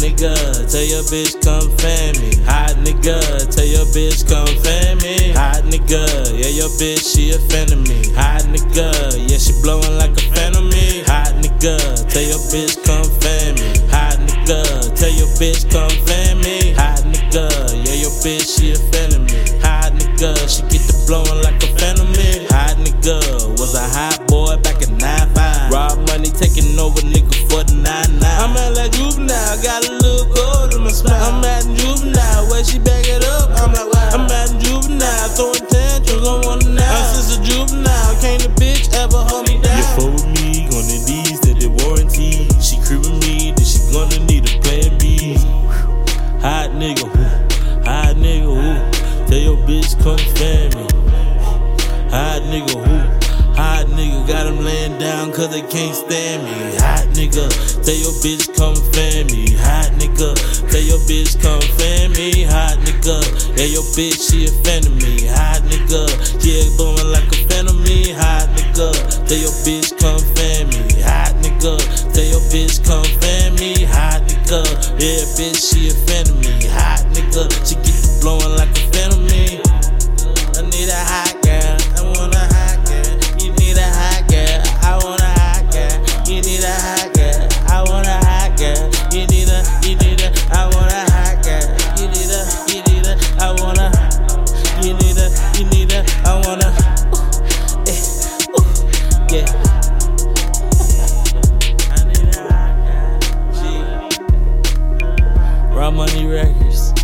tell your bitch come fan me. Hot nigga, tell your bitch come fan me. Hot nigga, yeah, your bitch, she a fan of me. Hot nigga, yeah, she blowing like a fan of me. Hot nigga, tell your bitch come fan me. Hot nigga, tell your bitch come fan me. Hot nigga, yeah, your bitch, she a fan of me. Hot nigga, she get the blowing like a fan of me. Hot nigga, was a hot boy back in 9-5. Rob money taking over nigga for the 9-9. Nigga, who? Hot nigga, who? Tell your bitch come fan me. Hot nigga, who? Hot nigga, got him laying down cause they can't stand me. Hot nigga, tell your bitch come fan me. Hot nigga, tell your bitch come fan me. Hot nigga, yeah, your bitch, she a fan of me. Hot nigga, yeah, blowing like a fan of me. Hot nigga, tell your bitch come fan me. Hot nigga, tell your bitch come fan me. Hot nigga, yeah, bitch, records.